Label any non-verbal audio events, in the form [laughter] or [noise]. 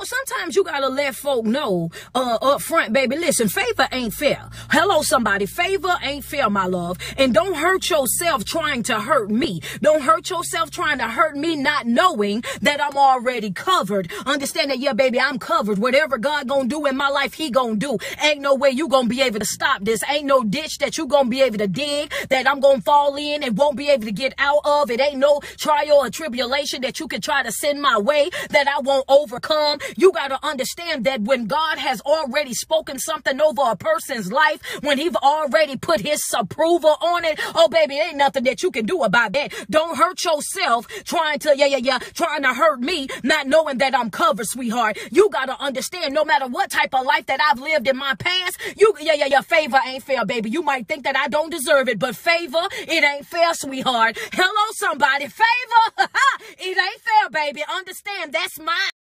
know, sometimes you gotta let folk know uh, up front, baby. Listen, favor ain't fair. Hello, somebody. Favor ain't fair, my love. And don't hurt yourself trying to hurt me. Don't hurt yourself trying to hurt me, not knowing that I'm already covered. Understand that, yeah, baby, I'm covered. Whatever God gonna do in my life, He gonna do. Ain't no way you gonna be able to stop this. Ain't no ditch that you gonna be able to dig that I'm gonna fall in and won't be able to get out of. It ain't no trial or tribulation that you can try to send my way that I won't overcome. You got to understand that when God has already spoken something over a person's life, when he've already put his approval on it, oh baby, ain't nothing that you can do about that. Don't hurt yourself trying to, yeah, yeah, yeah, trying to hurt me, not knowing that I'm covered, sweetheart. You got to understand no matter what type of life that I've lived in my past, you, yeah, yeah, yeah, favor ain't fair, baby. You might think that I don't deserve it, but favor, it ain't fair, sweetheart. Hello, somebody. Favor, [laughs] it ain't fair, baby. Understand that's mine.